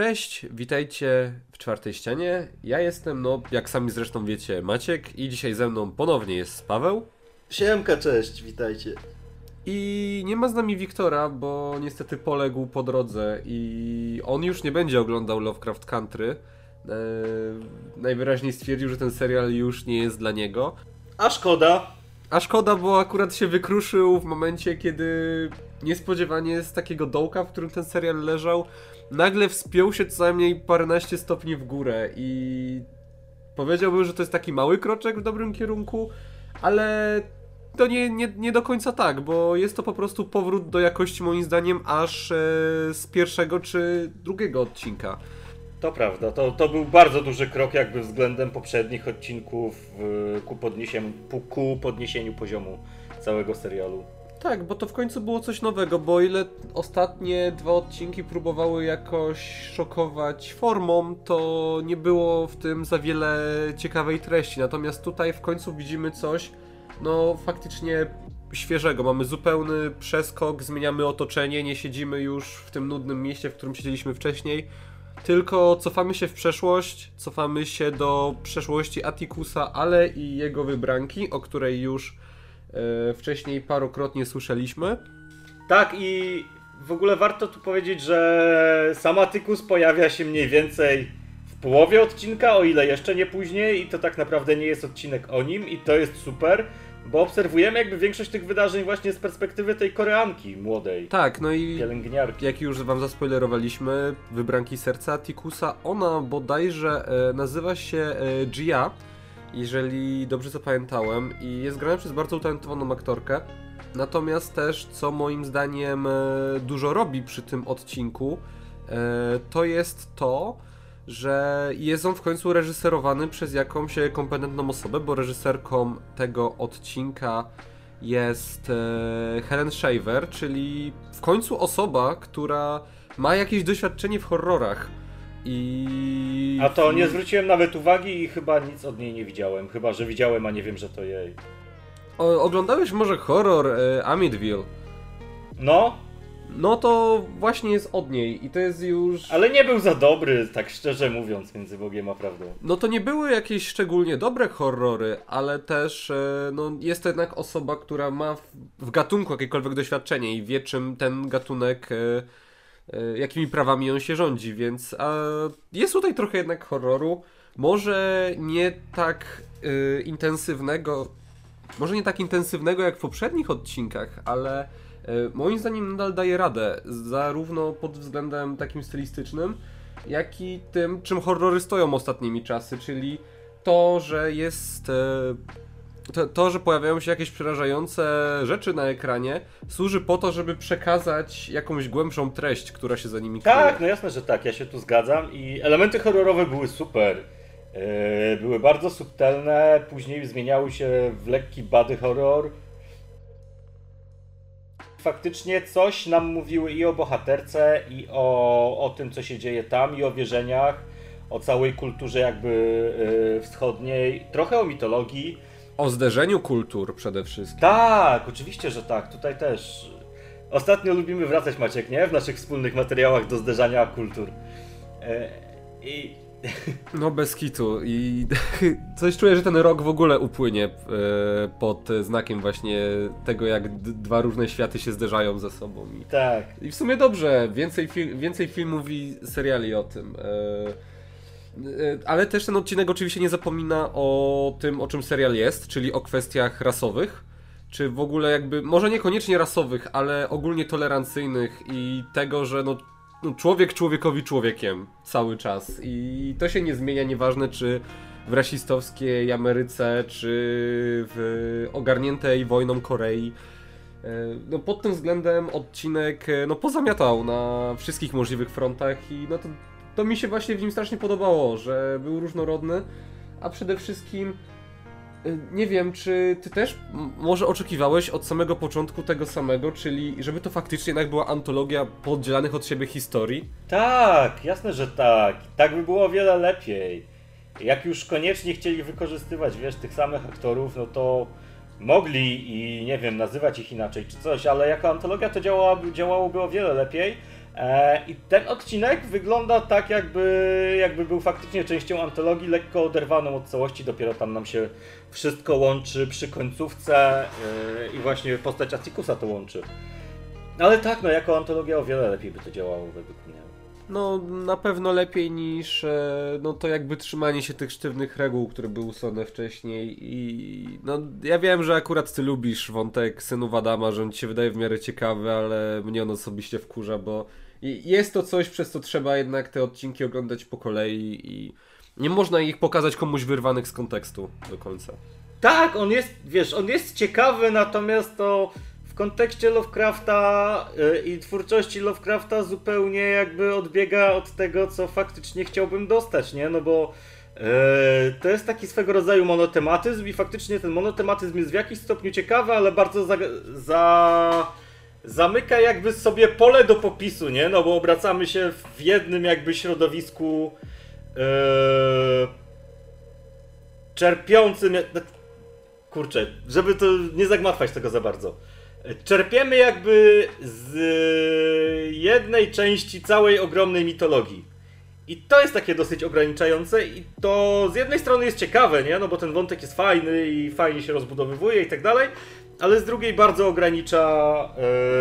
Cześć, witajcie w czwartej ścianie. Ja jestem, no, jak sami zresztą wiecie, Maciek i dzisiaj ze mną ponownie jest Paweł. Siemka, cześć, witajcie. I nie ma z nami Wiktora, bo niestety poległ po drodze i on już nie będzie oglądał Lovecraft Country. Eee, najwyraźniej stwierdził, że ten serial już nie jest dla niego. A szkoda. A szkoda, bo akurat się wykruszył w momencie, kiedy niespodziewanie z takiego dołka, w którym ten serial leżał, nagle wspiął się co najmniej paręnaście stopni w górę i powiedziałbym, że to jest taki mały kroczek w dobrym kierunku, ale to nie, nie, nie do końca tak, bo jest to po prostu powrót do jakości moim zdaniem aż e, z pierwszego czy drugiego odcinka. To prawda, to, to był bardzo duży krok jakby względem poprzednich odcinków ku, podniesieniu, ku podniesieniu poziomu całego serialu. Tak, bo to w końcu było coś nowego, bo o ile ostatnie dwa odcinki próbowały jakoś szokować formą, to nie było w tym za wiele ciekawej treści. Natomiast tutaj w końcu widzimy coś, no faktycznie świeżego. Mamy zupełny przeskok, zmieniamy otoczenie, nie siedzimy już w tym nudnym mieście, w którym siedzieliśmy wcześniej, tylko cofamy się w przeszłość, cofamy się do przeszłości Atticusa, ale i jego wybranki, o której już wcześniej parokrotnie słyszeliśmy. Tak i w ogóle warto tu powiedzieć, że sam Atticus pojawia się mniej więcej w połowie odcinka, o ile jeszcze nie później i to tak naprawdę nie jest odcinek o nim i to jest super. Bo obserwujemy jakby większość tych wydarzeń właśnie z perspektywy tej Koreanki młodej. Tak, no i pielęgniarki. jak już wam zaspoilerowaliśmy, wybranki serca Tikusa, ona bodajże e, nazywa się e, Gia, jeżeli dobrze zapamiętałem, i jest grana przez bardzo utalentowaną aktorkę. Natomiast też, co moim zdaniem e, dużo robi przy tym odcinku, e, to jest to, że jest on w końcu reżyserowany przez jakąś kompetentną osobę, bo reżyserką tego odcinka jest e, Helen Shaver, czyli w końcu osoba, która ma jakieś doświadczenie w horrorach. I. A to nie zwróciłem nawet uwagi i chyba nic od niej nie widziałem. Chyba, że widziałem, a nie wiem, że to jej. O, oglądałeś może horror e, Amityville? No, No to właśnie jest od niej i to jest już. ale nie był za dobry, tak szczerze mówiąc, między Bogiem a prawdą. No to nie były jakieś szczególnie dobre horrory, ale też e, no, jest to jednak osoba, która ma w, w gatunku jakiekolwiek doświadczenie i wie, czym ten gatunek, e, jakimi prawami on się rządzi, więc jest tutaj trochę jednak horroru. Może nie tak e, intensywnego, może nie tak intensywnego jak w poprzednich odcinkach, ale e, moim zdaniem nadal daje radę, zarówno pod względem takim stylistycznym, jak i tym, czym horrory stoją ostatnimi czasy, czyli to, że jest. e, To, to, że pojawiają się jakieś przerażające rzeczy na ekranie, służy po to, żeby przekazać jakąś głębszą treść, która się za nimi kryje. Tak, no jasne, że tak, ja się tu zgadzam i elementy horrorowe były super. Yy, były bardzo subtelne, później zmieniały się w lekki body horror. Faktycznie coś nam mówiły i o bohaterce, i o, o tym, co się dzieje tam, i o wierzeniach, o całej kulturze jakby yy, wschodniej, trochę o mitologii. O zderzeniu kultur przede wszystkim. Tak, oczywiście, że tak, tutaj też. Ostatnio lubimy wracać, Maciek, nie? W naszych wspólnych materiałach do zderzania kultur. Yy, I No bez kitu i coś czuję, że ten rok w ogóle upłynie e, pod znakiem właśnie tego, jak dwa różne światy się zderzają ze sobą. I, tak. i w sumie dobrze, więcej, fil- więcej filmów i seriali o tym. E, ale też ten odcinek oczywiście nie zapomina o tym, o czym serial jest, czyli o kwestiach rasowych. Czy w ogóle jakby, może niekoniecznie rasowych, ale ogólnie tolerancyjnych i tego, że no no, człowiek człowiekowi człowiekiem cały czas i to się nie zmienia, nieważne czy w rasistowskiej Ameryce, czy w ogarniętej wojną Korei. E, No pod tym względem odcinek e, no pozamiatał na wszystkich możliwych frontach i no to, to mi się właśnie w nim strasznie podobało, że był różnorodny, a przede wszystkim y, nie wiem, czy ty też może oczekiwałeś od samego początku tego samego, czyli żeby to faktycznie jednak była antologia podzielanych od siebie historii? Tak, jasne, że tak. Tak by było o wiele lepiej. Jak już koniecznie chcieli wykorzystywać, wiesz, tych samych aktorów, no to mogli i nie wiem, nazywać ich inaczej czy coś, ale jako antologia to działałoby, działałoby o wiele lepiej. E, I ten odcinek wygląda tak, jakby, jakby był faktycznie częścią antologii, lekko oderwaną od całości. Dopiero tam nam się wszystko łączy przy końcówce e, i właśnie postać Atikusa to łączy. Ale tak, no jako antologia o wiele lepiej by to działało według mnie. No, na pewno lepiej niż e, no to jakby trzymanie się tych sztywnych reguł, które były ustalone wcześniej i no ja wiem, że akurat ty lubisz wątek synów Adama, że on ci się wydaje w miarę ciekawy, ale mnie on osobiście wkurza, bo jest to coś, przez co trzeba jednak te odcinki oglądać po kolei i nie można ich pokazać komuś wyrwanych z kontekstu do końca. Tak, on jest, wiesz, on jest ciekawy, natomiast to w kontekście Lovecrafta yy, i twórczości Lovecrafta zupełnie jakby odbiega od tego, co faktycznie chciałbym dostać, nie? No bo yy, to jest taki swego rodzaju monotematyzm i faktycznie ten monotematyzm jest w jakimś stopniu ciekawy, ale bardzo za, za zamyka jakby sobie pole do popisu, nie? No bo obracamy się w jednym jakby środowisku yy, czerpiącym... Kurczę, żeby to nie zagmatwać tego za bardzo. Czerpiemy jakby z jednej części całej ogromnej mitologii. I to jest takie dosyć ograniczające i to z jednej strony jest ciekawe, nie? No bo ten wątek jest fajny i fajnie się rozbudowywuje i tak dalej, ale z drugiej bardzo ogranicza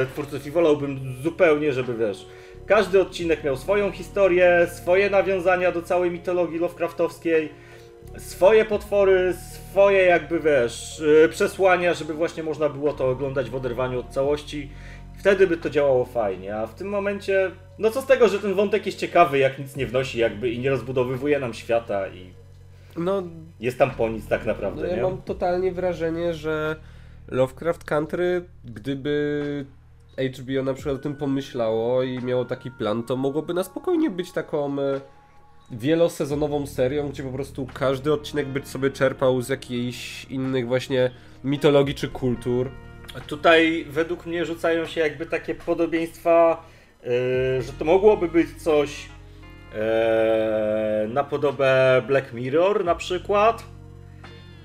e, twórców i wolałbym zupełnie, żeby wiesz, każdy odcinek miał swoją historię, swoje nawiązania do całej mitologii Lovecraftowskiej, swoje potwory, swoje jakby wiesz, e, przesłania, żeby właśnie można było to oglądać w oderwaniu od całości. Wtedy by to działało fajnie, a w tym momencie, no co z tego, że ten wątek jest ciekawy, jak nic nie wnosi jakby i nie rozbudowywuje nam świata i no, jest tam po nic tak naprawdę, no, ja nie? mam totalnie wrażenie, że Lovecraft Country, gdyby HBO na przykład o tym pomyślało i miało taki plan, to mogłoby na spokojnie być taką e, wielosezonową serią, gdzie po prostu każdy odcinek by sobie czerpał z jakichś innych właśnie mitologii czy kultur. Tutaj według mnie rzucają się jakby takie podobieństwa, yy, że to mogłoby być coś yy, na podobę Black Mirror na przykład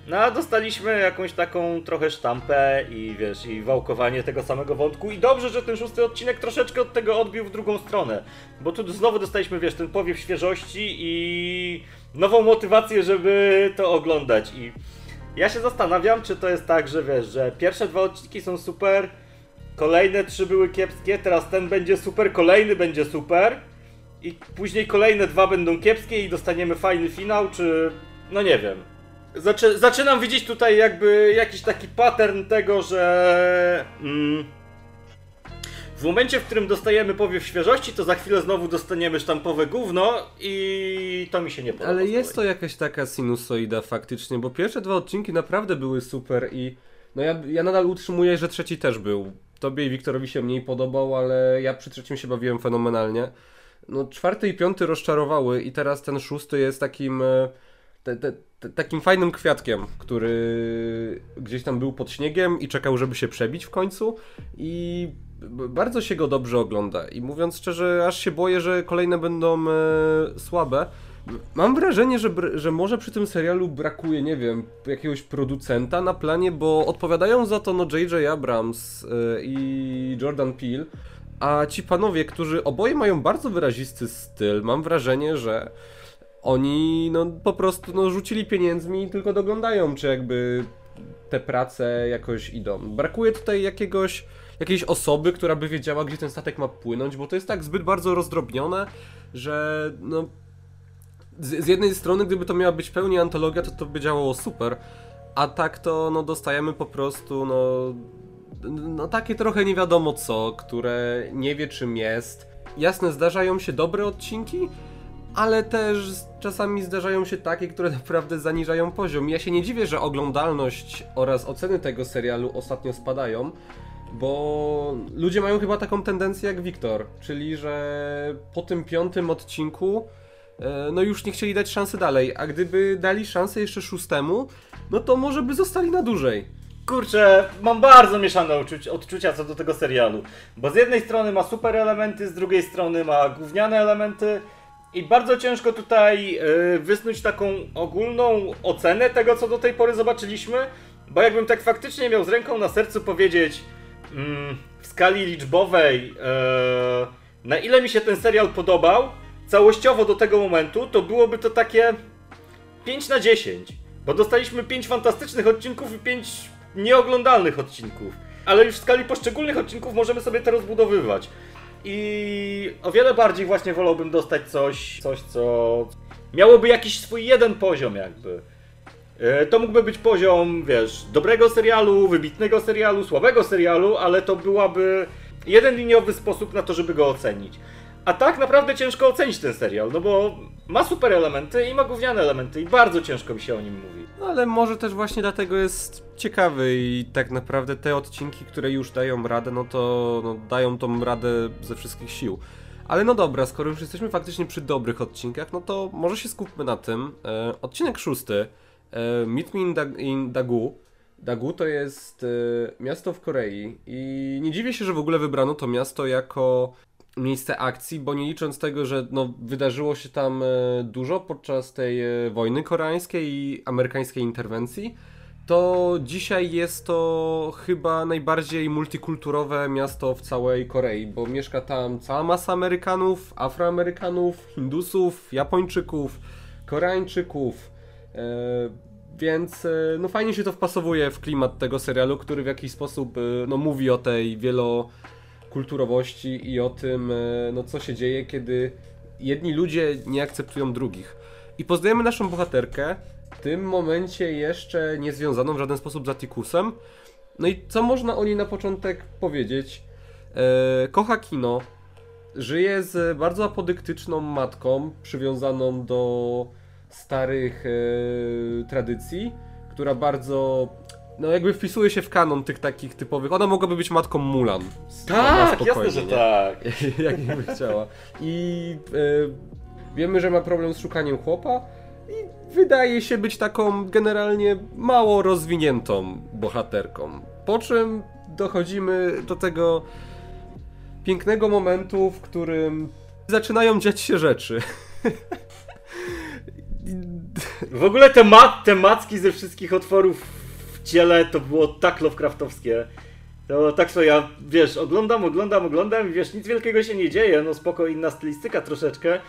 no a dostaliśmy jakąś taką trochę sztampę i wiesz, i wałkowanie tego samego wątku i dobrze, że ten szósty odcinek troszeczkę od tego odbił w drugą stronę, bo tu znowu dostaliśmy, wiesz, ten powiew świeżości i nową motywację, żeby to oglądać i ja się zastanawiam, czy to jest tak, że wiesz, że pierwsze dwa odcinki są super, kolejne trzy były kiepskie, teraz ten będzie super, kolejny będzie super i później kolejne dwa będą kiepskie i dostaniemy fajny finał, czy no nie wiem. Zaczy, zaczynam widzieć tutaj jakby jakiś taki pattern tego, że mm, w momencie, w którym dostajemy powiew świeżości, to za chwilę znowu dostaniemy sztampowe gówno i to mi się nie podoba. Ale jest to jakaś taka sinusoida faktycznie, bo pierwsze dwa odcinki naprawdę były super i no ja, ja nadal utrzymuję, że trzeci też był. Tobie i Wiktorowi się mniej podobał, ale ja przy trzecim się bawiłem fenomenalnie. No czwarty i piąty rozczarowały i teraz ten szósty jest takim... E, te, te, takim fajnym kwiatkiem, który gdzieś tam był pod śniegiem i czekał, żeby się przebić w końcu i bardzo się go dobrze ogląda i mówiąc szczerze, aż się boję, że kolejne będą e, słabe. Mam wrażenie, że, że może przy tym serialu brakuje, nie wiem, jakiegoś producenta na planie, bo odpowiadają za to no J.J. Abrams e, i Jordan Peele, a ci panowie, którzy oboje mają bardzo wyrazisty styl, mam wrażenie, że oni no po prostu no, rzucili pieniędzmi i tylko doglądają, czy jakby te prace jakoś idą. Brakuje tutaj jakiegoś, jakiejś osoby, która by wiedziała, gdzie ten statek ma płynąć, bo to jest tak zbyt bardzo rozdrobnione, że no z, z jednej strony, gdyby to miała być pełni antologia, to to by działało super, a tak to no dostajemy po prostu no no takie trochę nie wiadomo co, które nie wie czym jest. Jasne, zdarzają się dobre odcinki, ale też czasami zdarzają się takie, które naprawdę zaniżają poziom. Ja się nie dziwię, że oglądalność oraz oceny tego serialu ostatnio spadają, bo ludzie mają chyba taką tendencję jak Wiktor, czyli że po tym piątym odcinku e, no już nie chcieli dać szansy dalej, a gdyby dali szansę jeszcze szóstemu, no to może by zostali na dłużej. Kurczę, mam bardzo mieszane odczucia, odczucia co do tego serialu, bo z jednej strony ma super elementy, z drugiej strony ma gówniane elementy, i bardzo ciężko tutaj yy, wysnuć taką ogólną ocenę tego, co do tej pory zobaczyliśmy, bo jakbym tak faktycznie miał z ręką na sercu powiedzieć mm, w skali liczbowej, yy, na ile mi się ten serial podobał, całościowo do tego momentu, to byłoby to takie 5 na 10. Bo dostaliśmy 5 fantastycznych odcinków i 5 nieoglądalnych odcinków. Ale już w skali poszczególnych odcinków możemy sobie to rozbudowywać. I o wiele bardziej właśnie wolałbym dostać coś, coś co miałoby jakiś swój jeden poziom jakby. E, to mógłby być poziom, wiesz, dobrego serialu, wybitnego serialu, słabego serialu, ale to byłaby jeden liniowy sposób na to, żeby go ocenić. A tak naprawdę ciężko ocenić ten serial, no bo ma super elementy i ma gówniane elementy i bardzo ciężko mi się o nim mówi. No ale może też właśnie dlatego jest ciekawy i tak naprawdę te odcinki, które już dają radę, no to no, dają tą radę ze wszystkich sił. Ale no dobra, skoro już jesteśmy faktycznie przy dobrych odcinkach, no to może się skupmy na tym. E, odcinek szósty, e, Meet Me in, da in Dagu. Dagu to jest e, miasto w Korei i nie dziwię się, że w ogóle wybrano to miasto jako miejsce akcji, bo nie licząc tego, że no, wydarzyło się tam e, dużo podczas tej e, wojny koreańskiej i amerykańskiej interwencji, to dzisiaj jest to chyba najbardziej multikulturowe miasto w całej Korei, bo mieszka tam cała masa Amerykanów, Afroamerykanów, Hindusów, Japończyków, Koreańczyków. E, więc no fajnie się to wpasowuje w klimat tego serialu, który w jakiś sposób no, mówi o tej wielo kulturowości i o tym, e, no co się dzieje, kiedy jedni ludzie nie akceptują drugich. I poznajemy naszą bohaterkę, w tym momencie jeszcze nie związaną w żaden sposób z Atikusem. No i co można o niej na początek powiedzieć? E, kocha kino, żyje z bardzo apodyktyczną matką, przywiązaną do starych e, tradycji, która bardzo no jakby wpisuje się w kanon tych takich typowych. Ona mogłaby być matką Mulan. Tak, jasne, że nie? tak. Jak by chciała. I e, wiemy, że ma problem z szukaniem chłopa i wydaje się być taką generalnie mało rozwiniętą bohaterką. Po czym dochodzimy do tego pięknego momentu, w którym zaczynają dziać się rzeczy. W ogóle te, ma te macki ze wszystkich otworów ciele to było tak Lovecraftowskie. To tak sobie ja, wiesz, oglądam, oglądam, oglądam i wiesz, nic wielkiego się nie dzieje, no spoko, inna stylistyka troszeczkę.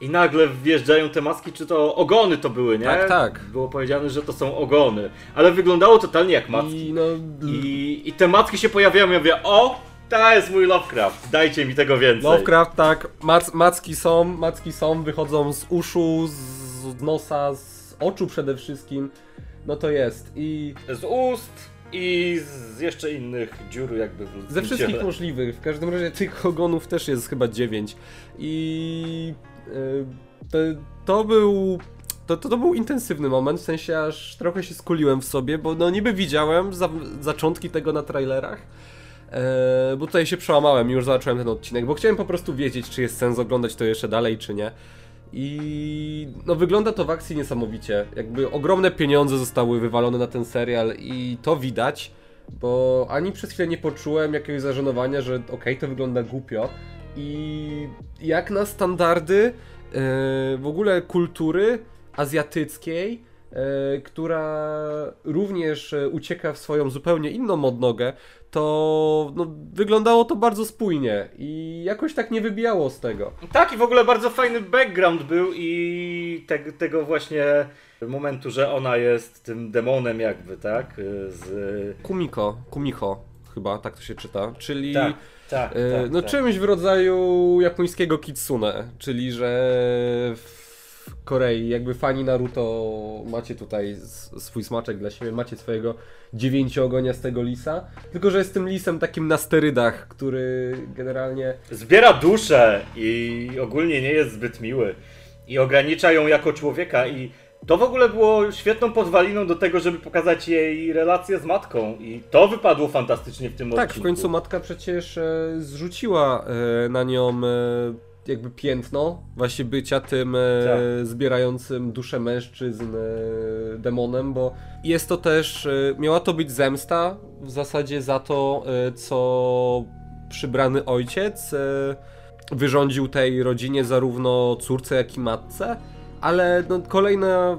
I nagle wjeżdżają te maski, czy to ogony to były, nie? Tak, tak. Było powiedziane, że to są ogony. Ale wyglądało totalnie jak macki. I, no... I, i te macki się pojawiają ja mówię, o, to jest mój Lovecraft, dajcie mi tego więcej. Lovecraft, tak, Mac macki są, macki są, wychodzą z uszu, z nosa, z oczu przede wszystkim no to jest. I z ust i z jeszcze innych dziur jakby w Ze wszystkich ciele. możliwych. W każdym razie tych ogonów też jest chyba dziewięć. I yy, to, to był to, to, to, był intensywny moment, w sensie aż trochę się skuliłem w sobie, bo no niby widziałem za, zaczątki tego na trailerach, e, bo tutaj się przełamałem i już zobaczyłem ten odcinek, bo chciałem po prostu wiedzieć, czy jest sens oglądać to jeszcze dalej, czy nie. I no wygląda to w akcji niesamowicie. Jakby ogromne pieniądze zostały wywalone na ten serial i to widać, bo ani przez chwilę nie poczułem jakiegoś zażenowania, że okej, okay, to wygląda głupio. I jak na standardy yy, w ogóle kultury azjatyckiej, która również ucieka w swoją zupełnie inną odnogę, to no, wyglądało to bardzo spójnie i jakoś tak nie wybijało z tego. Tak, i w ogóle bardzo fajny background był i te, tego właśnie momentu, że ona jest tym demonem jakby, tak? Z... Kumiko, Kumiko chyba, tak to się czyta, czyli tak, tak, e, tak, no tak. czymś w rodzaju japońskiego kitsune, czyli że w Korei, jakby fani Naruto macie tutaj swój smaczek dla siebie, macie swojego dziewięciogoniastego lisa, tylko że jest tym lisem takim na sterydach, który generalnie... Zbiera duszę i ogólnie nie jest zbyt miły. I ogranicza ją jako człowieka. I to w ogóle było świetną podwaliną do tego, żeby pokazać jej relację z matką. I to wypadło fantastycznie w tym tak, odcinku. Tak, w końcu matka przecież e, zrzuciła e, na nią e, jakby piętno właśnie bycia tym e, tak. zbierającym duszę mężczyzn e, demonem, bo jest to też, e, miała to być zemsta w zasadzie za to, co przybrany ojciec wyrządził tej rodzinie, zarówno córce, jak i matce, ale no, kolejna,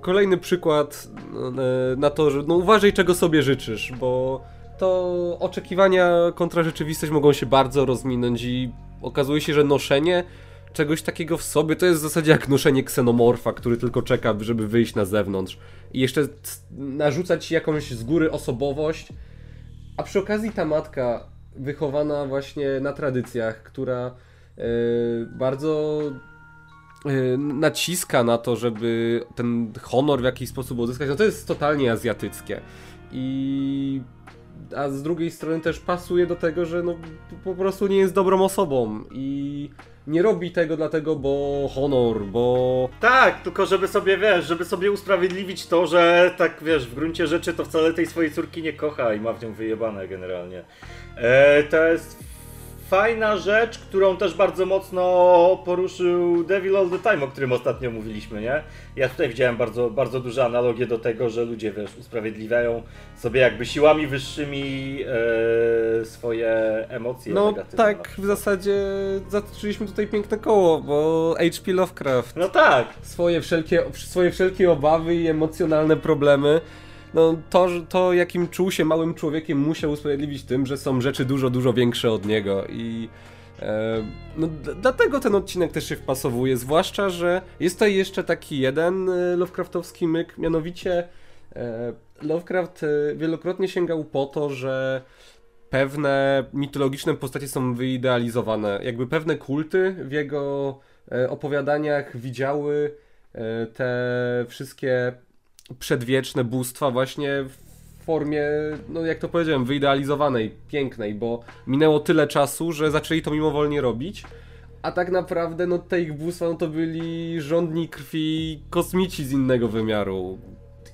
kolejny przykład no, na to, że no, uważaj czego sobie życzysz, bo to oczekiwania kontra rzeczywistość mogą się bardzo rozminąć i okazuje się, że noszenie czegoś takiego w sobie to jest w zasadzie jak noszenie ksenomorfa, który tylko czeka, żeby wyjść na zewnątrz. I jeszcze narzucać jakąś z góry osobowość. A przy okazji ta matka wychowana właśnie na tradycjach, która yy, bardzo yy, naciska na to, żeby ten honor w jakiś sposób uzyskać, no to jest totalnie azjatyckie. I a z drugiej strony też pasuje do tego, że no, po prostu nie jest dobrą osobą i nie robi tego dlatego, bo honor, bo... Tak, tylko żeby sobie, wiesz, żeby sobie usprawiedliwić to, że tak, wiesz, w gruncie rzeczy to wcale tej swojej córki nie kocha i ma w nią wyjebane generalnie. E, to jest fajna rzecz, którą też bardzo mocno poruszył Devil All The Time, o którym ostatnio mówiliśmy, nie? Ja tutaj widziałem bardzo, bardzo duże analogie do tego, że ludzie, wiesz, usprawiedliwiają sobie jakby siłami wyższymi e, swoje emocje No tak, w zasadzie zatoczyliśmy tutaj piękne koło, bo H.P. Lovecraft no tak. swoje wszelkie, swoje wszelkie obawy i emocjonalne problemy no, to, to, jakim czuł się małym człowiekiem, musiał usprawiedliwić tym, że są rzeczy dużo, dużo większe od niego i e, no, dlatego ten odcinek też się wpasowuje, zwłaszcza, że jest tutaj jeszcze taki jeden e, Lovecraftowski myk, mianowicie e, Lovecraft e, wielokrotnie sięgał po to, że pewne mitologiczne postacie są wyidealizowane, jakby pewne kulty w jego e, opowiadaniach widziały te wszystkie przedwieczne bóstwa właśnie w formie, no jak to powiedziałem, wyidealizowanej, pięknej, bo minęło tyle czasu, że zaczęli to mimowolnie robić, a tak naprawdę no te ich bóstwa no to byli rządni krwi kosmici z innego wymiaru.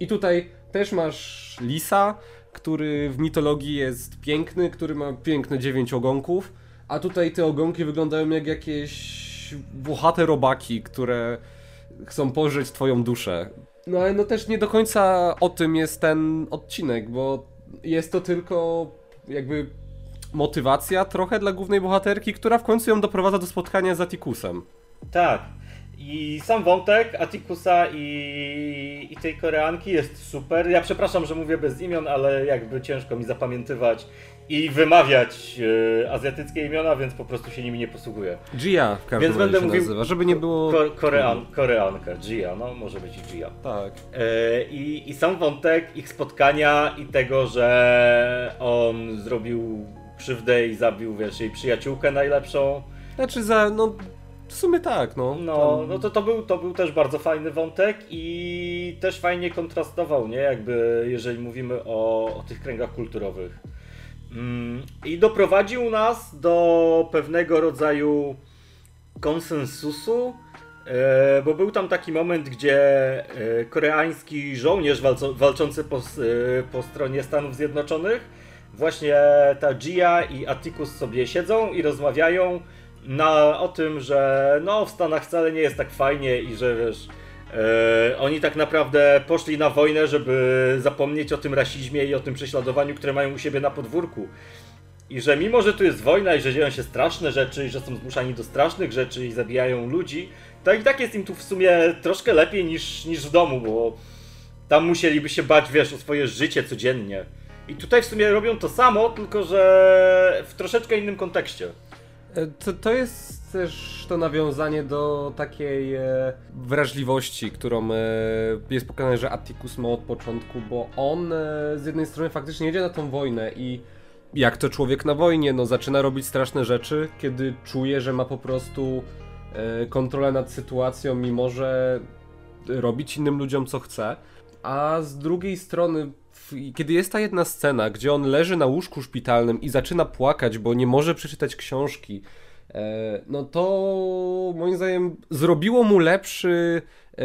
I tutaj też masz Lisa, który w mitologii jest piękny, który ma piękne dziewięć ogonków, a tutaj te ogonki wyglądają jak jakieś włochate robaki, które chcą pożreć twoją duszę. No ale no też nie do końca o tym jest ten odcinek, bo jest to tylko jakby motywacja trochę dla głównej bohaterki, która w końcu ją doprowadza do spotkania z Atikusem. Tak. I sam wątek Atikusa i, i tej Koreanki jest super. Ja przepraszam, że mówię bez imion, ale jakby ciężko mi zapamiętywać i wymawiać e, azjatyckie imiona, więc po prostu się nimi nie posługuję. Gia w każdym więc będę mówił, nazywa, żeby nie było... Ko Korean, Koreanka, Gia, no może być i Gia. Tak. E, i, I sam wątek ich spotkania i tego, że on zrobił krzywdę i zabił, wiesz, jej przyjaciółkę najlepszą. Znaczy za, no w sumie tak, no. No, no to, to, był, to był też bardzo fajny wątek i też fajnie kontrastował, nie? Jakby jeżeli mówimy o, o tych kręgach kulturowych. Mm, I doprowadził nas do pewnego rodzaju konsensusu, e, bo był tam taki moment, gdzie e, koreański żołnierz walczący po, e, po stronie Stanów Zjednoczonych, właśnie ta Gia i Atticus sobie siedzą i rozmawiają na, o tym, że no w Stanach wcale nie jest tak fajnie i że wiesz, e, oni tak naprawdę poszli na wojnę, żeby zapomnieć o tym rasizmie i o tym prześladowaniu, które mają u siebie na podwórku. I że mimo, że tu jest wojna i że dzieją się straszne rzeczy i że są zmuszani do strasznych rzeczy i zabijają ludzi, to i tak jest im tu w sumie troszkę lepiej niż, niż w domu, bo tam musieliby się bać, wiesz, o swoje życie codziennie. I tutaj w sumie robią to samo, tylko że w troszeczkę innym kontekście. E, to, to jest też to nawiązanie do takiej e, wrażliwości, którą e, jest pokazane, że Atticus ma od początku, bo on e, z jednej strony faktycznie jedzie na tą wojnę i jak to człowiek na wojnie, no zaczyna robić straszne rzeczy, kiedy czuje, że ma po prostu e, kontrolę nad sytuacją i może robić innym ludziom co chce. A z drugiej strony kiedy jest ta jedna scena, gdzie on leży na łóżku szpitalnym i zaczyna płakać, bo nie może przeczytać książki, e, no to moim zdaniem zrobiło mu lepszy e,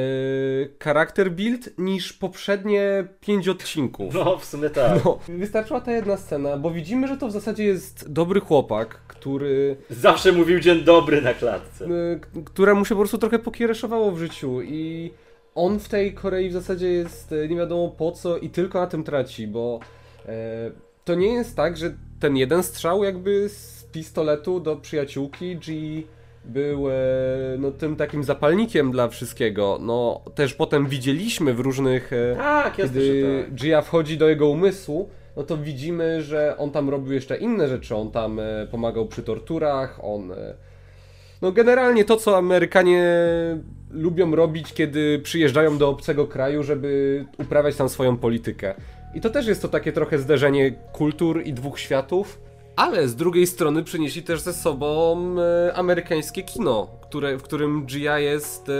charakter build niż poprzednie pięć odcinków. No, w sumie tak. No, wystarczyła ta jedna scena, bo widzimy, że to w zasadzie jest dobry chłopak, który... Zawsze mówił dzień dobry na klatce. E, któremu się po prostu trochę pokiereszowało w życiu i on w tej Korei w zasadzie jest e, nie wiadomo po co i tylko na tym traci, bo e, to nie jest tak, że ten jeden strzał jakby z pistoletu do przyjaciółki G był e, no, tym takim zapalnikiem dla wszystkiego. No też potem widzieliśmy w różnych... Tak, kiedy tak. Gia wchodzi do jego umysłu, no to widzimy, że on tam robił jeszcze inne rzeczy. On tam pomagał przy torturach, on no generalnie to, co Amerykanie lubią robić, kiedy przyjeżdżają do obcego kraju, żeby uprawiać tam swoją politykę. I to też jest to takie trochę zderzenie kultur i dwóch światów. Ale z drugiej strony przynieśli też ze sobą e, amerykańskie kino, które, w którym Gia jest e,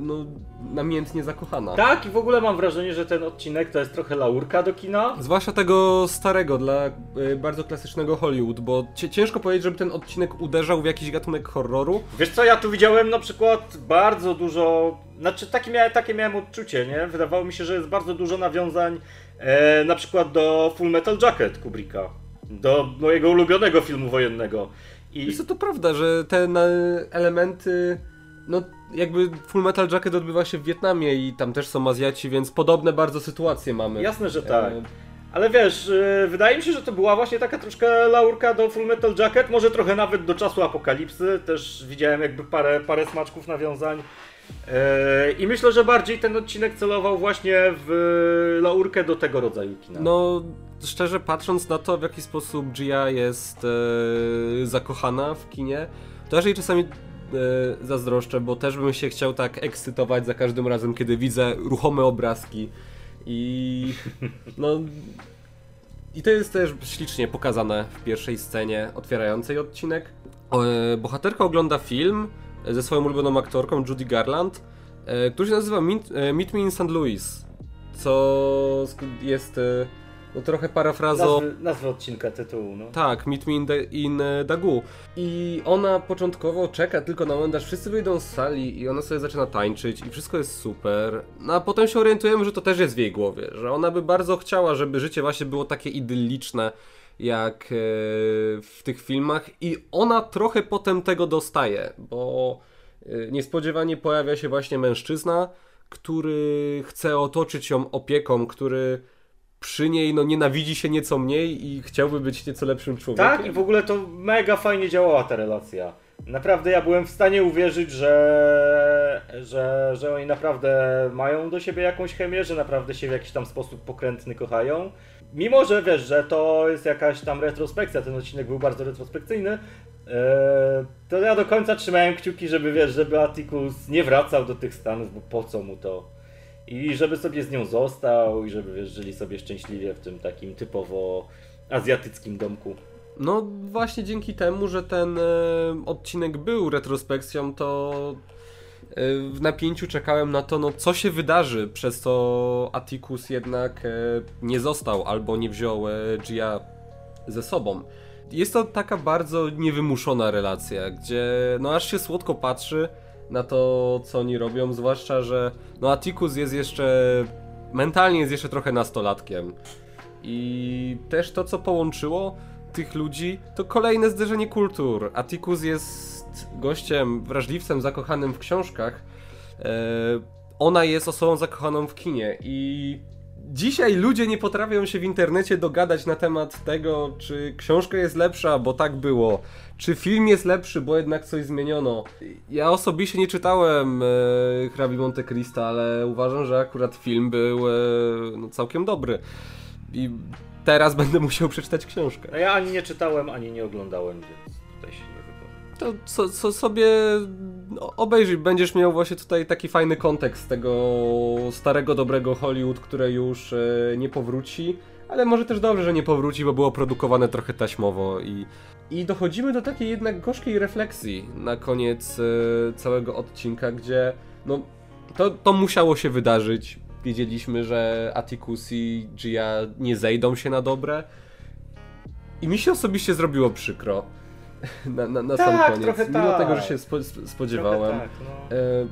no, namiętnie zakochana. Tak, i w ogóle mam wrażenie, że ten odcinek to jest trochę laurka do kina. Zwłaszcza tego starego, dla e, bardzo klasycznego Hollywood, bo ciężko powiedzieć, żeby ten odcinek uderzał w jakiś gatunek horroru. Wiesz co, ja tu widziałem na przykład bardzo dużo, znaczy takie miałem, takie miałem odczucie, nie? Wydawało mi się, że jest bardzo dużo nawiązań e, na przykład do Full Metal Jacket Kubricka do mojego ulubionego filmu wojennego. I jest to prawda, że te elementy, no jakby Full Metal Jacket odbywa się w Wietnamie i tam też są Azjaci, więc podobne bardzo sytuacje mamy. Jasne, że tak. E... Ale wiesz, e, wydaje mi się, że to była właśnie taka troszkę laurka do Full Metal Jacket, może trochę nawet do czasu apokalipsy. Też widziałem jakby parę, parę smaczków nawiązań. E, I myślę, że bardziej ten odcinek celował właśnie w laurkę do tego rodzaju kina. No, szczerze patrząc na to, w jaki sposób Gia jest e, zakochana w kinie, to ja jej czasami e, zazdroszczę, bo też bym się chciał tak ekscytować za każdym razem, kiedy widzę ruchome obrazki i no... I to jest też ślicznie pokazane w pierwszej scenie otwierającej odcinek. E, bohaterka ogląda film ze swoją ulubioną aktorką Judy Garland, e, który się nazywa Meet, e, Meet Me in St. Louis, co jest e, no trochę parafrazo... Nazwy, nazwy odcinka tytułu, no. Tak, Meet Me in, the, in e, Dagu. I ona początkowo czeka tylko na moment, aż wszyscy wyjdą z sali i ona sobie zaczyna tańczyć i wszystko jest super. No a potem się orientujemy, że to też jest w jej głowie, że ona by bardzo chciała, żeby życie właśnie było takie idylliczne, jak e, w tych filmach i ona trochę potem tego dostaje, bo e, niespodziewanie pojawia się właśnie mężczyzna, który chce otoczyć ją opieką, który przy niej no, nienawidzi się nieco mniej i chciałby być nieco lepszym człowiekiem. Tak, i w ogóle to mega fajnie działała ta relacja. Naprawdę ja byłem w stanie uwierzyć, że, że, że oni naprawdę mają do siebie jakąś chemię, że naprawdę się w jakiś tam sposób pokrętny kochają. Mimo, że wiesz, że to jest jakaś tam retrospekcja, ten odcinek był bardzo retrospekcyjny, e, to ja do końca trzymałem kciuki, żeby wiesz, żeby Atticus nie wracał do tych Stanów, bo po co mu to? I żeby sobie z nią został i żeby wiesz, żyli sobie szczęśliwie w tym takim typowo azjatyckim domku. No właśnie dzięki temu, że ten e, odcinek był retrospekcją, to e, w napięciu czekałem na to, no co się wydarzy, przez co Atticus jednak e, nie został albo nie wziął Gia ze sobą. Jest to taka bardzo niewymuszona relacja, gdzie no aż się słodko patrzy, na to, co oni robią, zwłaszcza, że no Atticus jest jeszcze, mentalnie jest jeszcze trochę nastolatkiem. I też to, co połączyło tych ludzi, to kolejne zderzenie kultur. Atticus jest gościem, wrażliwcem, zakochanym w książkach. E, ona jest osobą zakochaną w kinie i Dzisiaj ludzie nie potrafią się w internecie dogadać na temat tego, czy książka jest lepsza, bo tak było, czy film jest lepszy, bo jednak coś zmieniono. Ja osobiście nie czytałem e, Hrabi Monte Cristo, ale uważam, że akurat film był e, no, całkiem dobry. I teraz będę musiał przeczytać książkę. No ja ani nie czytałem, ani nie oglądałem, więc tutaj się nie to co, co sobie obejrzyj, będziesz miał właśnie tutaj taki fajny kontekst tego starego, dobrego Hollywood, które już e, nie powróci, ale może też dobrze, że nie powróci, bo było produkowane trochę taśmowo i, i dochodzimy do takiej jednak gorzkiej refleksji na koniec e, całego odcinka, gdzie no to, to musiało się wydarzyć. Wiedzieliśmy, że Atticus i Gia nie zejdą się na dobre. I mi się osobiście zrobiło przykro na, na, na tak, sam koniec. Trochę Mimo tak. tego, że się spo, spodziewałem. Tak, no. e,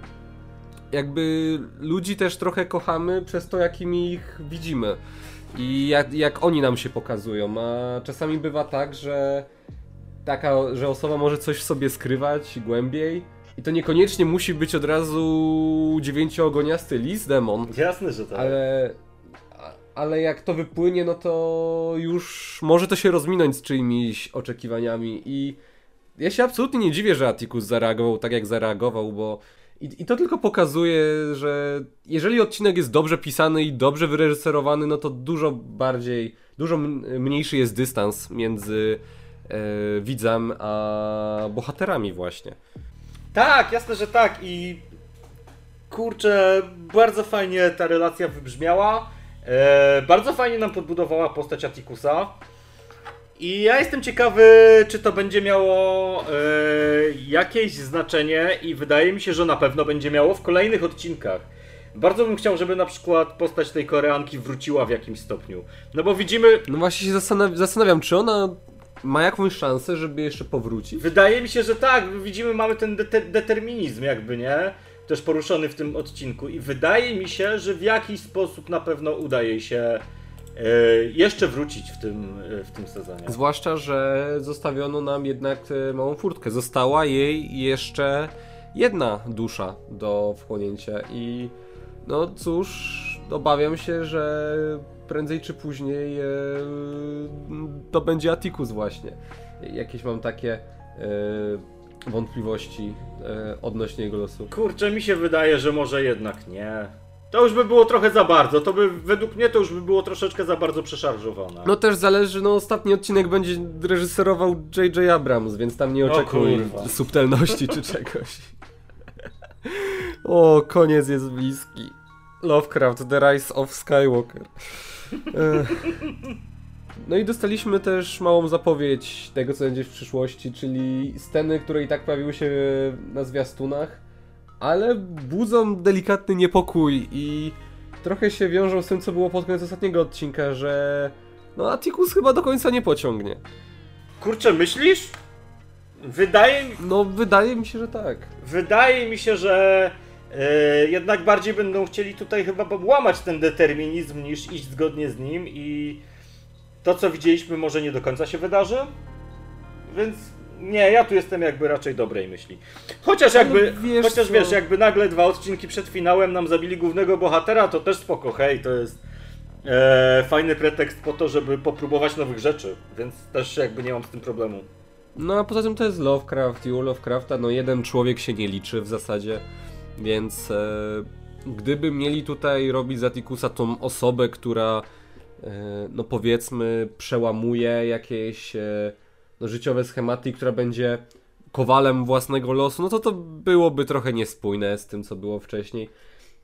jakby ludzi też trochę kochamy przez to, jakimi ich widzimy. I jak, jak oni nam się pokazują. A czasami bywa tak, że taka, że osoba może coś w sobie skrywać głębiej. I to niekoniecznie musi być od razu dziewięcioogoniasty lis demon. Jasne, że tak. Ale ale jak to wypłynie, no to już może to się rozminąć z czyimiś oczekiwaniami i ja się absolutnie nie dziwię, że Atticus zareagował tak jak zareagował, bo i, i to tylko pokazuje, że jeżeli odcinek jest dobrze pisany i dobrze wyreżyserowany, no to dużo bardziej, dużo mniejszy jest dystans między widzem, a bohaterami właśnie. Tak, jasne, że tak i kurczę, bardzo fajnie ta relacja wybrzmiała. E, bardzo fajnie nam podbudowała postać Atikusa. I ja jestem ciekawy, czy to będzie miało e, jakieś znaczenie, i wydaje mi się, że na pewno będzie miało w kolejnych odcinkach. Bardzo bym chciał, żeby na przykład postać tej Koreanki wróciła w jakimś stopniu. No bo widzimy. No właśnie się zastanawiam, zastanawiam czy ona ma jakąś szansę, żeby jeszcze powrócić? Wydaje mi się, że tak. Widzimy, mamy ten de determinizm, jakby, nie? Też poruszony w tym odcinku. I wydaje mi się, że w jakiś sposób na pewno uda jej się e, jeszcze wrócić w tym, e, w tym sezonie. Zwłaszcza, że zostawiono nam jednak e, małą furtkę. Została jej jeszcze jedna dusza do wchłonięcia i no cóż, obawiam się, że prędzej czy później to będzie Atticus właśnie. Jakieś mam takie wątpliwości e, odnośnie jego losu. Kurczę, mi się wydaje, że może jednak nie. To już by było trochę za bardzo. To by, według mnie, to już by było troszeczkę za bardzo przeszarżowane. No też zależy, no ostatni odcinek będzie reżyserował J.J. Abrams, więc tam nie oczekuj subtelności czy czegoś. o, koniec jest bliski. Lovecraft, The Rise of Skywalker. No i dostaliśmy też małą zapowiedź tego, co będzie w przyszłości, czyli sceny, które i tak pojawiły się na zwiastunach, ale budzą delikatny niepokój i trochę się wiążą z tym, co było pod koniec ostatniego odcinka, że no Atticus chyba do końca nie pociągnie. Kurczę, myślisz? Wydaje mi... No, wydaje mi się, że tak. Wydaje mi się, że E, jednak bardziej będą chcieli tutaj chyba łamać ten determinizm niż iść zgodnie z nim i to co widzieliśmy może nie do końca się wydarzy. Więc nie, ja tu jestem jakby raczej dobrej myśli. Chociaż jakby, wiesz chociaż co? wiesz, jakby nagle dwa odcinki przed finałem nam zabili głównego bohatera, to też spoko, hej, to jest e, fajny pretekst po to, żeby popróbować nowych rzeczy, więc też jakby nie mam z tym problemu. No a poza tym to jest Lovecraft i u Lovecrafta no jeden człowiek się nie liczy w zasadzie. Więc e, gdyby mieli tutaj robić z Atikusa tą osobę, która no powiedzmy przełamuje jakieś e, no, życiowe schematy która będzie kowalem własnego losu, no to to byłoby trochę niespójne z tym, co było wcześniej.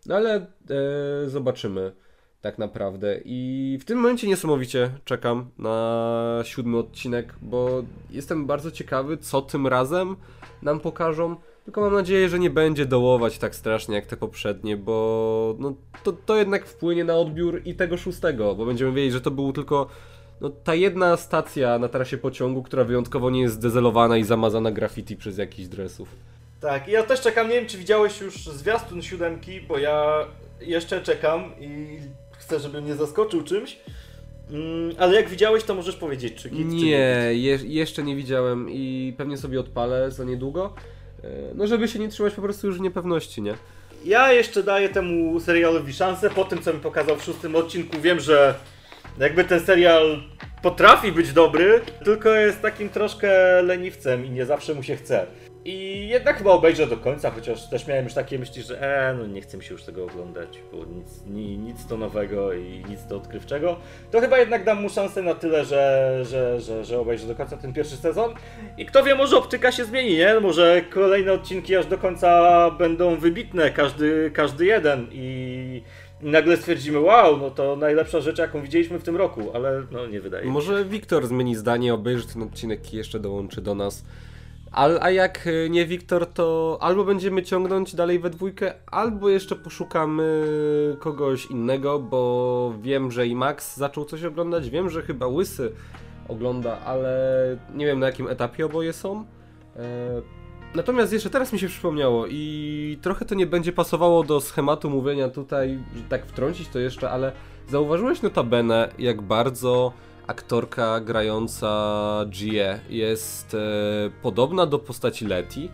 No ale e, zobaczymy tak naprawdę. I w tym momencie niesamowicie czekam na siódmy odcinek, bo jestem bardzo ciekawy, co tym razem nam pokażą. Tylko mam nadzieję, że nie będzie dołować tak strasznie jak te poprzednie, bo no, to, to jednak wpłynie na odbiór i tego szóstego, bo będziemy wiedzieć, że to był tylko no, ta jedna stacja na trasie pociągu, która wyjątkowo nie jest zdezelowana i zamazana graffiti przez jakichś dresów. Tak, i ja też czekam, nie wiem czy widziałeś już zwiastun siódemki, bo ja jeszcze czekam i chcę, żeby mnie zaskoczył czymś. Mm, ale jak widziałeś, to możesz powiedzieć, czy git, Nie, czy nie je jeszcze nie widziałem i pewnie sobie odpalę za niedługo. No żeby się nie trzymać po prostu już niepewności, nie? Ja jeszcze daję temu serialowi szansę. Po tym, co mi pokazał w szóstym odcinku, wiem, że jakby ten serial potrafi być dobry, tylko jest takim troszkę leniwcem i nie zawsze mu się chce. I jednak chyba obejrzę do końca, chociaż też miałem już takie myśli, że e, no nie chcę mi się już tego oglądać, bo nic, ni, nic to nowego i nic to odkrywczego. To chyba jednak dam mu szansę na tyle, że, że, że, że obejrzę do końca ten pierwszy sezon. I kto wie, może optyka się zmieni, nie? Może kolejne odcinki aż do końca będą wybitne, każdy, każdy jeden i... I nagle stwierdzimy, wow, no to najlepsza rzecz, jaką widzieliśmy w tym roku, ale no nie wydaje Może mi się. Wiktor zmieni zdanie, obejrzy ten odcinek i jeszcze dołączy do nas. A, a jak y, nie Wiktor, to albo będziemy ciągnąć dalej we dwójkę, albo jeszcze poszukamy kogoś innego, bo wiem, że i Max zaczął coś oglądać, wiem, że chyba Łysy ogląda, ale nie wiem na jakim etapie oboje są. E, natomiast jeszcze teraz mi się przypomniało i trochę to nie będzie pasowało do schematu mówienia tutaj, tak wtrącić to jeszcze, ale zauważyłeś notabene, jak bardzo aktorka grająca Gie jest e, podobna do postaci Letty?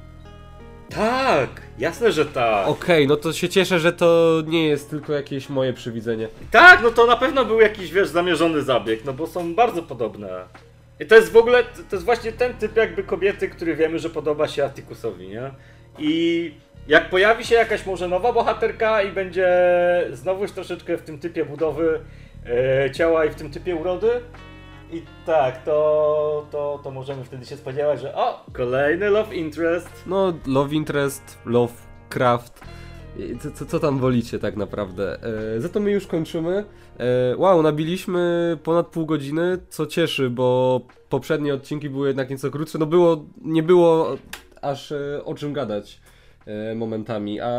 Tak, jasne, że tak. Okej, okay, no to się cieszę, że to nie jest tylko jakieś moje przywidzenie. Tak, no to na pewno był jakiś, wiesz, zamierzony zabieg, no bo są bardzo podobne. I to jest w ogóle, to jest właśnie ten typ jakby kobiety, który wiemy, że podoba się Atikusowi, nie? I jak pojawi się jakaś może nowa bohaterka i będzie znowuż troszeczkę w tym typie budowy ciała i w tym typie urody, I tak, to, to, to możemy wtedy się spodziewać, że o, kolejny love interest. No, Love Interest, Lovecraft. Co, co, co tam wolicie tak naprawdę? E, za to my już kończymy. E, wow, nabiliśmy ponad pół godziny, co cieszy, bo poprzednie odcinki były jednak nieco krótsze. No było, nie było aż e, o czym gadać e, momentami, a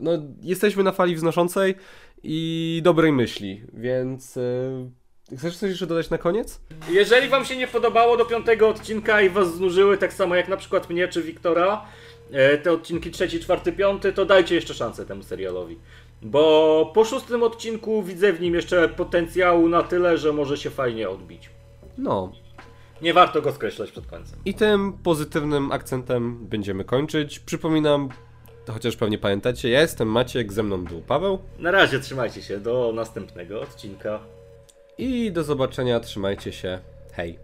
no, jesteśmy na fali wznoszącej i dobrej myśli, więc e, chcesz coś jeszcze dodać na koniec? Jeżeli wam się nie podobało do piątego odcinka i was znużyły, tak samo jak na przykład mnie czy Wiktora, e, te odcinki trzeci, czwarty, piąty, to dajcie jeszcze szansę temu serialowi. Bo po szóstym odcinku widzę w nim jeszcze potencjału na tyle, że może się fajnie odbić. No, Nie warto go skreślać przed końcem. I tym pozytywnym akcentem będziemy kończyć. Przypominam, chociaż pewnie pamiętacie, ja jestem Maciek, ze mną był Paweł Na razie trzymajcie się do następnego odcinka. i do zobaczenia, trzymajcie się, hej.